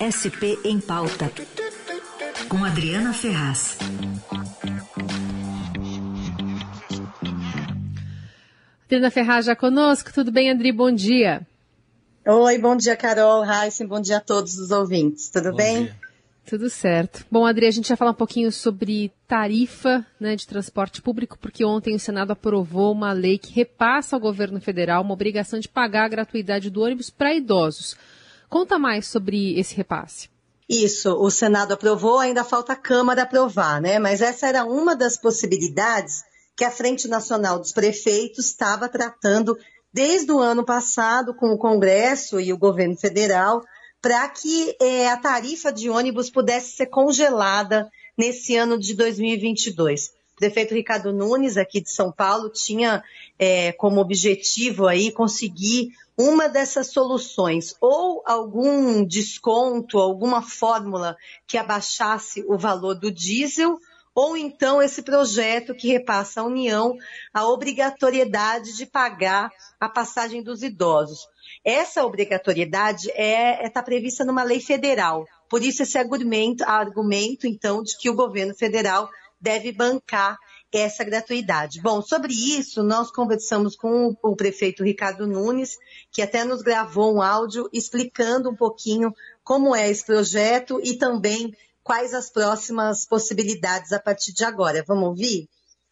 SP em Pauta, com Adriana Ferraz. Adriana Ferraz já conosco. Tudo bem, Adri? Bom dia. Oi, bom dia, Carol, Heisen, bom dia a todos os ouvintes. Tudo bom bem? Dia. Tudo certo. Bom, Adri, a gente vai falar um pouquinho sobre tarifa né, de transporte público, porque ontem o Senado aprovou uma lei que repassa ao governo federal uma obrigação de pagar a gratuidade do ônibus para idosos. Conta mais sobre esse repasse. Isso, o Senado aprovou, ainda falta a Câmara aprovar, né? Mas essa era uma das possibilidades que a Frente Nacional dos Prefeitos estava tratando desde o ano passado com o Congresso e o governo federal para que é, a tarifa de ônibus pudesse ser congelada nesse ano de 2022. O prefeito Ricardo Nunes, aqui de São Paulo, tinha é, como objetivo aí conseguir uma dessas soluções, ou algum desconto, alguma fórmula que abaixasse o valor do diesel, ou então esse projeto que repassa à União a obrigatoriedade de pagar a passagem dos idosos. Essa obrigatoriedade está é, é, tá prevista numa lei federal. Por isso, esse argumento, argumento, então, de que o governo federal deve bancar essa gratuidade. Bom, sobre isso, nós conversamos com o, prefeito Ricardo Nunes, que até nos gravou um áudio explicando um pouquinho como é esse projeto e também quais as próximas possibilidades a partir de agora. Vamos ouvir?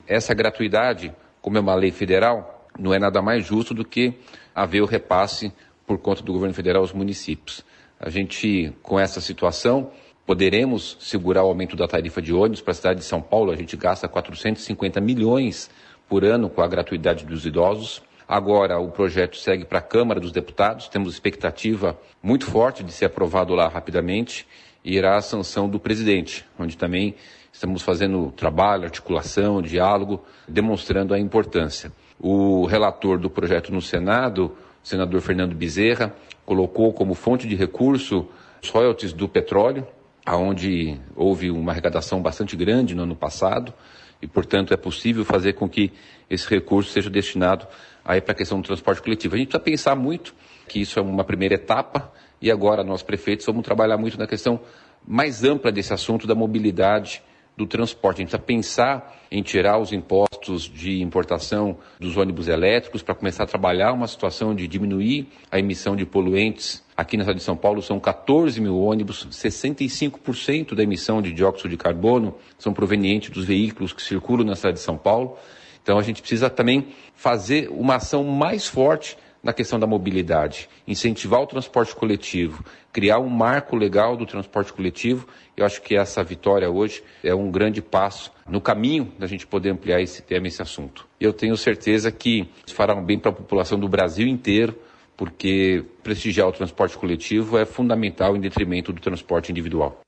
Essa gratuidade, como é uma lei federal, não é nada mais justo do que haver o repasse por conta do governo federal aos municípios. A gente, com essa situação, Poderemos segurar o aumento da tarifa de ônibus para a cidade de São Paulo. A gente gasta 450 milhões por ano com a gratuidade dos idosos. Agora o projeto segue para a Câmara dos Deputados. Temos expectativa muito forte de ser aprovado lá rapidamente e irá a sanção do presidente, onde também estamos fazendo trabalho, articulação, diálogo, demonstrando a importância. O relator do projeto no Senado, o senador Fernando Bezerra, colocou como fonte de recurso os royalties do petróleo, aonde houve uma arrecadação bastante grande no ano passado e, portanto, é possível fazer com que esse recurso seja destinado aí para a questão do transporte coletivo. A gente precisa pensar muito que isso é uma primeira etapa e agora nós prefeitos vamos trabalhar muito na questão mais ampla desse assunto da mobilidade do transporte. A gente precisa pensar em tirar os impostos de importação dos ônibus elétricos para começar a trabalhar uma situação de diminuir a emissão de poluentes. Aqui na cidade de São Paulo são 14 mil ônibus, 65% da emissão de dióxido de carbono são provenientes dos veículos que circulam na cidade de São Paulo. Então a gente precisa também fazer uma ação mais forte na questão da mobilidade, incentivar o transporte coletivo, criar um marco legal do transporte coletivo. Eu acho que essa vitória hoje é um grande passo no caminho da gente poder ampliar esse tema, esse assunto. Eu tenho certeza que fará um bem para a população do Brasil inteiro, porque prestigiar o transporte coletivo é fundamental em detrimento do transporte individual.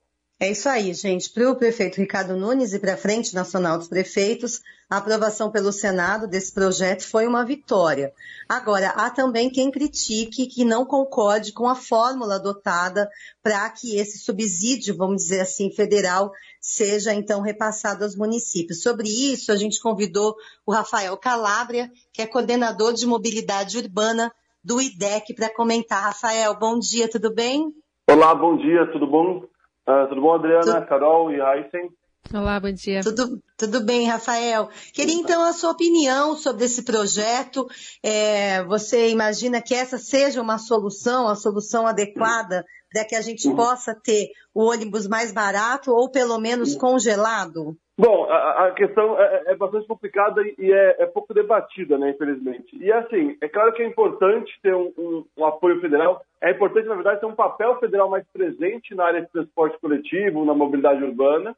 É isso aí, gente. Para o prefeito Ricardo Nunes e para a Frente Nacional dos Prefeitos, a aprovação pelo Senado desse projeto foi uma vitória. Agora, há também quem critique que não concorde com a fórmula adotada para que esse subsídio, vamos dizer assim, federal, seja então repassado aos municípios. Sobre isso, a gente convidou o Rafael Calabria, que é coordenador de mobilidade urbana do IDEC, para comentar. Rafael, bom dia, tudo bem? Olá, bom dia, tudo bom? Uh, tudo bom, Adriana, tudo... Carol e Aysen? Olá, bom dia. Tudo, tudo bem, Rafael. Queria então a sua opinião sobre esse projeto. É, você imagina que essa seja uma solução, a solução adequada para que a gente uhum. possa ter o ônibus mais barato ou pelo menos congelado? Bom, a, a questão é, é, bastante complicada e é, é, pouco debatida, né, infelizmente. E assim, é claro que é importante ter um, um, um, apoio federal, é importante, na verdade, ter um papel federal mais presente na área de transporte coletivo, na mobilidade urbana,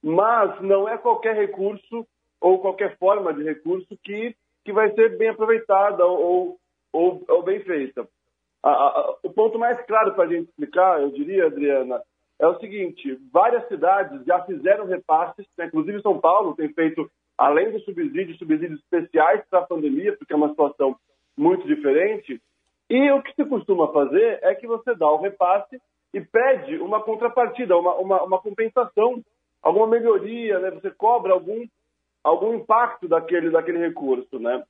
mas não é qualquer recurso ou qualquer forma de recurso que, que vai ser bem aproveitada ou, ou, ou bem feita. A, a, o ponto mais claro para a gente explicar, eu diria, Adriana, é o seguinte: várias cidades já fizeram repasses, né? inclusive São Paulo tem feito, além do subsídio, subsídios especiais para a pandemia, porque é uma situação muito diferente. E o que se costuma fazer é que você dá o repasse e pede uma contrapartida, uma, uma, uma compensação, alguma melhoria, né? você cobra algum, algum impacto daquele, daquele recurso. Né?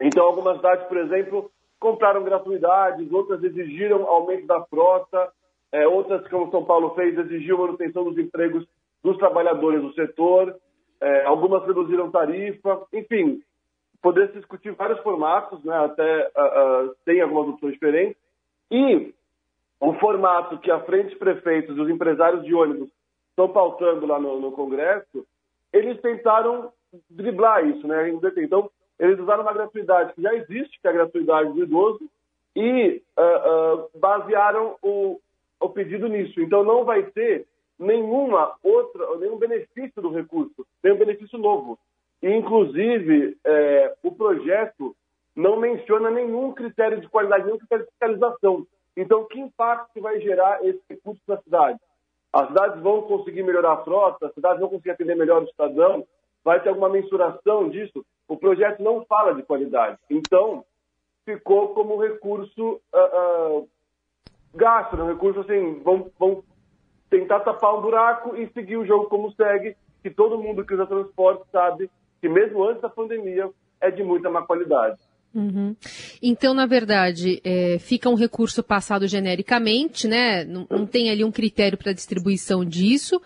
Então, algumas cidades, por exemplo, compraram gratuidades, outras exigiram aumento da frota, é, outras, como São Paulo fez, exigiu manutenção dos empregos dos trabalhadores do setor, é, algumas reduziram tarifa, enfim, poder se discutir vários formatos, né, até uh, uh, tem algumas opções diferentes, e o formato que a frente prefeitos e os empresários de ônibus estão pautando lá no, no Congresso, eles tentaram driblar isso, né? Então, eles usaram uma gratuidade que já existe, que é a gratuidade do idoso, e uh, basearam o, o pedido nisso. Então, não vai ter nenhuma outra, nenhum benefício do recurso, nenhum benefício novo. E, inclusive, é, o projeto não menciona nenhum critério de qualidade, nenhum critério de fiscalização. Então, que impacto vai gerar esse recurso na cidade? As cidades vão conseguir melhorar a frota, as cidades vão conseguir atender melhor o cidadão, vai ter alguma mensuração disso? O projeto não fala de qualidade. Então, ficou como recurso uh, uh, gasto, né? recurso assim, vão, vão tentar tapar um buraco e seguir o jogo como segue, que todo mundo que usa transporte sabe que mesmo antes da pandemia é de muita má qualidade. Uhum. Então, na verdade, é, fica um recurso passado genericamente, né? Não, não tem ali um critério para distribuição disso.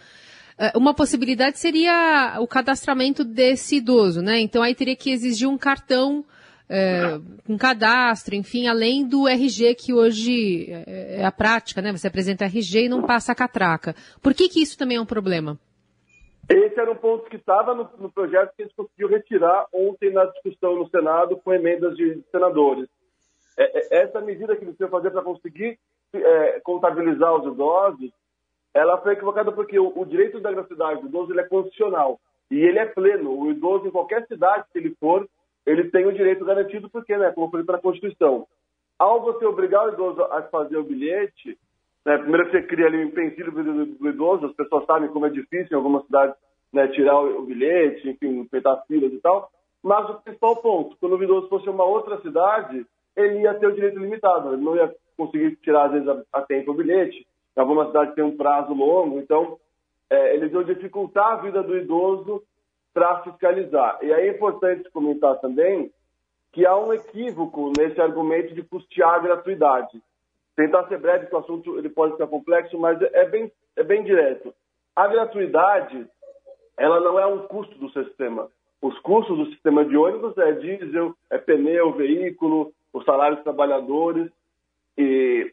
É, uma possibilidade seria o cadastramento desse idoso, né? Então aí teria que exigir um cartão é, um cadastro, enfim, além do RG que hoje é, é a prática, né? Você apresenta RG e não passa a catraca. Por que, que isso também é um problema? Esse era um ponto que estava no, no, projeto que a gente conseguiu retirar ontem na discussão no Senado com emendas de senadores. É, é, essa medida que eles iam fazer para conseguir é, contabilizar os idosos, ela foi equivocada porque o, o direito da gratuidade do idoso ele é constitucional e ele é pleno. O idoso, em qualquer cidade que ele for, ele tem o direito garantido porque, né, como foi para a Constituição. Ao você obrigar o idoso a fazer o bilhete, né, primeiro você cria ali um empecilho do, idoso, as pessoas sabem como é difícil em algumas cidades né, tirar o, o, bilhete, enfim, peitar filas e tal. Mas o principal ponto, quando o idoso fosse uma outra cidade, ele ia ter o direito limitado, ele não ia conseguir tirar, às vezes, a, a tempo o bilhete. Em algumas cidades tem um prazo longo, então é, eles iam dificultar a vida do idoso para fiscalizar. E aí é importante comentar também que há um equívoco nesse argumento de custear a gratuidade. Tentar ser breve, que o assunto ele pode ficar complexo, mas é bem, é bem direto. A gratuidade, ela não é um custo do sistema. Os custos do sistema de ônibus é diesel, é pneu, veículo, os salários dos trabalhadores. E,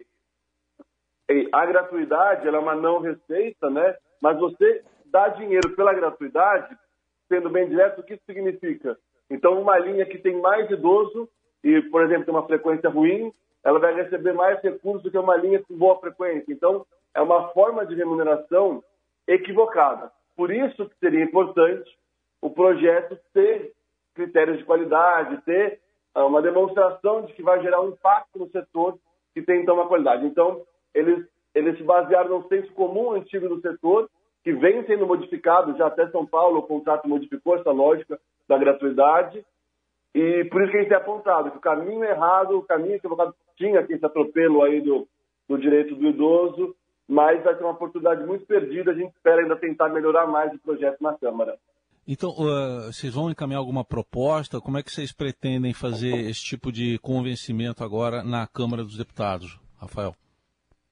e a gratuidade, ela é uma não receita, né? Mas você dá dinheiro pela gratuidade sendo bem direto, o que isso significa? Então, uma linha que tem mais idoso e, por exemplo, tem uma frequência ruim, ela vai receber mais recursos do que uma linha com boa frequência. Então, é uma forma de remuneração equivocada. Por isso que seria importante o projeto ter critérios de qualidade, ter ah, uma demonstração de que vai gerar um impacto no setor que tem então uma qualidade. Então, eles, eles se basearam no senso comum antigo do setor que vem sendo modificado, já até São Paulo o contrato modificou essa lógica da gratuidade, e por isso que a gente tem apontado que o caminho errado, o caminho equivocado, tinha aqui esse atropelo aí do, do direito do idoso, mas vai ser uma oportunidade muito perdida, a gente espera ainda tentar melhorar mais o projeto na Câmara. Então, uh, vocês vão encaminhar alguma proposta? Como é que vocês pretendem fazer esse tipo de convencimento agora na Câmara dos Deputados, Rafael?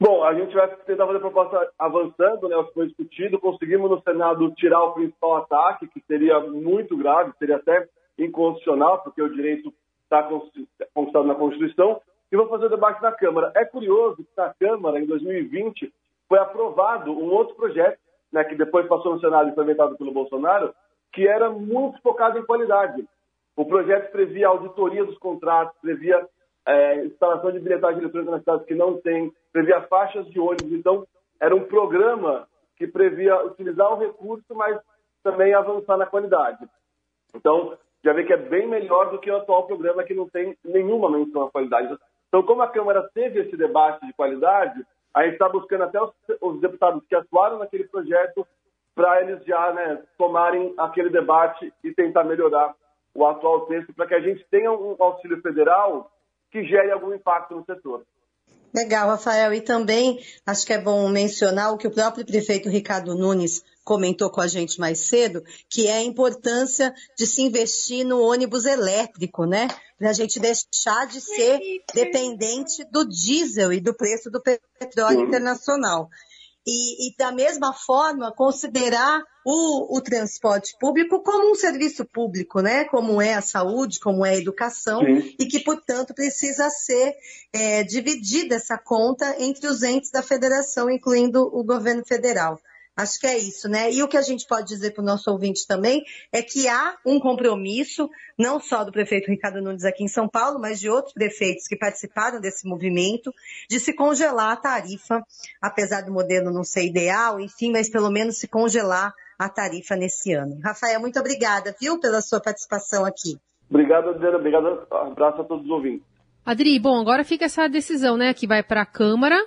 Bom, a gente vai tentar fazer a proposta avançando, né? Foi discutido, conseguimos no Senado tirar o principal ataque, que seria muito grave, seria até inconstitucional, porque o direito está constado na Constituição, e vamos fazer o debate na Câmara. É curioso que na Câmara, em 2020, foi aprovado um outro projeto, né, que depois passou no Senado e foi vetado pelo Bolsonaro, que era muito focado em qualidade. O projeto previa auditoria dos contratos, previa é, instalação de bilhetagem eletrônica nas cidades que não tem, previa faixas de ônibus. Então, era um programa que previa utilizar o recurso, mas também avançar na qualidade. Então, já vê que é bem melhor do que o atual programa que não tem nenhuma menção à qualidade. Então, como a Câmara teve esse debate de qualidade, a gente está buscando até os, os, deputados que atuaram naquele projeto para eles já né, tomarem aquele debate e tentar melhorar o atual texto para que a gente tenha um auxílio federal que gere algum impacto no setor. Legal, Rafael. E também acho que é bom mencionar o que o próprio prefeito Ricardo Nunes comentou com a gente mais cedo, que é a importância de se investir no ônibus elétrico, né? para a gente deixar de ser dependente do diesel e do preço do petróleo internacional. E, e, da mesma forma, considerar o, o, transporte público como um serviço público, né? Como é a saúde, como é a educação, Sim. e que, portanto, precisa ser é, dividida essa conta entre os entes da federação, incluindo o governo federal. Acho que é isso, né? E o que a gente pode dizer para o nosso ouvinte também é que há um compromisso, não só do prefeito Ricardo Nunes aqui em São Paulo, mas de outros prefeitos que participaram desse movimento, de se congelar a tarifa, apesar do modelo não ser ideal, enfim, mas pelo menos se congelar a tarifa nesse ano. Rafael, muito obrigada, viu, pela sua participação aqui. Obrigado, Adriana. Obrigado. Abraço a todos os ouvintes. Adri, bom, agora fica essa decisão, né, que vai para a Câmara.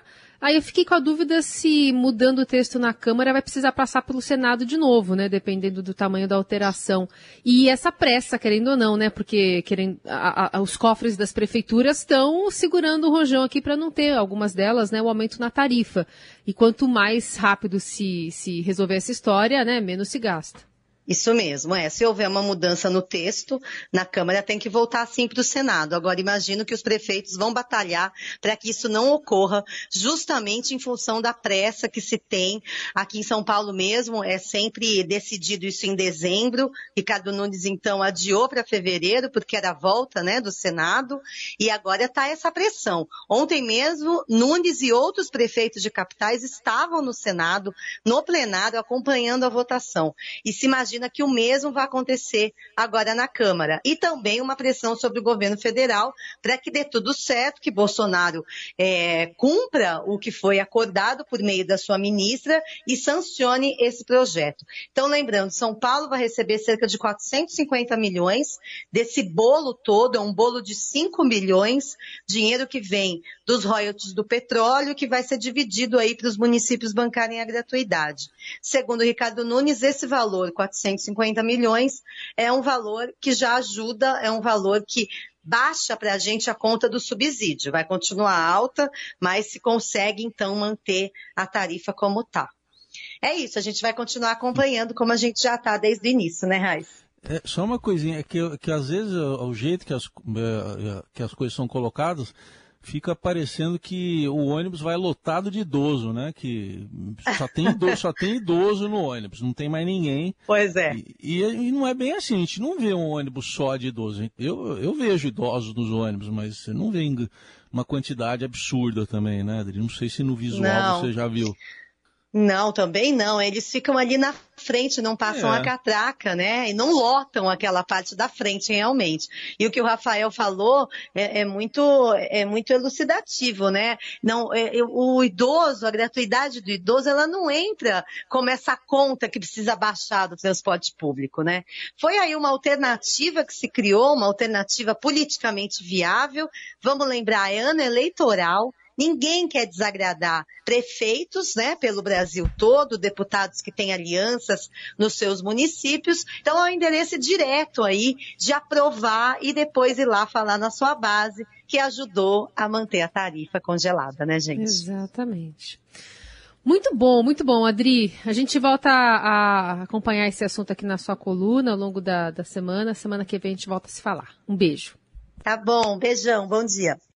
Aí eu fiquei com a dúvida se mudando o texto na Câmara vai precisar passar pelo Senado de novo, né? Dependendo do tamanho da alteração. E essa pressa, querendo ou não, né? Porque querendo, a, a, os cofres das prefeituras estão segurando o rojão aqui para não ter, algumas delas, né, o aumento na tarifa. E quanto mais rápido se, se resolver essa história, né, menos se gasta. Isso mesmo, é. Se houver uma mudança no texto, na Câmara tem que voltar sim para o Senado. Agora, imagino que os prefeitos vão batalhar para que isso não ocorra, justamente em função da pressa que se tem. Aqui em São Paulo mesmo, é sempre decidido isso em dezembro. Ricardo Nunes, então, adiou para fevereiro, porque era a volta né, do Senado, e agora está essa pressão. Ontem mesmo, Nunes e outros prefeitos de capitais estavam no Senado, no plenário, acompanhando a votação. E se imagina imagina que o mesmo vai acontecer agora na Câmara. E também uma pressão sobre o governo federal para que dê tudo certo, que Bolsonaro é, cumpra o que foi acordado por meio da sua ministra e sancione esse projeto. Então, lembrando, São Paulo vai receber cerca de 450 milhões desse bolo todo, é um bolo de 5 milhões, dinheiro que vem dos royalties do petróleo, que vai ser dividido aí para os municípios bancarem a gratuidade. Segundo Ricardo Nunes, esse valor, 450 milhões, é um valor que já ajuda, é um valor que baixa para a gente a conta do subsídio. Vai continuar alta, mas se consegue então manter a tarifa como está. É isso, a gente vai continuar acompanhando como a gente já está desde o início, né, Raiz? É, só uma coisinha, que, que às vezes o jeito que as, é, que as coisas são colocadas, fica parecendo que o ônibus vai lotado de idoso, né? Que só tem idoso, só tem idoso no ônibus, não tem mais ninguém. Pois é. E, e, e, não é bem assim, a gente não vê um ônibus só de idoso. Eu, eu vejo idosos nos ônibus, mas você não vê uma quantidade absurda também, né, Adri? Não sei se no visual não. você já viu. Não, também não. Eles ficam ali na frente, não passam é. a catraca, né? E não lotam aquela parte da frente realmente. E o que o Rafael falou é, é muito, é muito elucidativo, né? Não, é, o idoso, a gratuidade do idoso, ela não entra como essa conta que precisa baixar do transporte público, né? Foi aí uma alternativa que se criou, uma alternativa politicamente viável. Vamos lembrar, é ano eleitoral Ninguém quer desagradar prefeitos, né, pelo Brasil todo, deputados que têm alianças nos seus municípios. Então, é um endereço direto aí de aprovar e depois ir lá falar na sua base que ajudou a manter a tarifa congelada, né, gente? Exatamente. Muito bom, muito bom, Adri. A gente volta a acompanhar esse assunto aqui na sua coluna ao longo da, da semana. Semana que vem a gente volta a se falar. Um beijo. Tá bom, beijão, bom dia.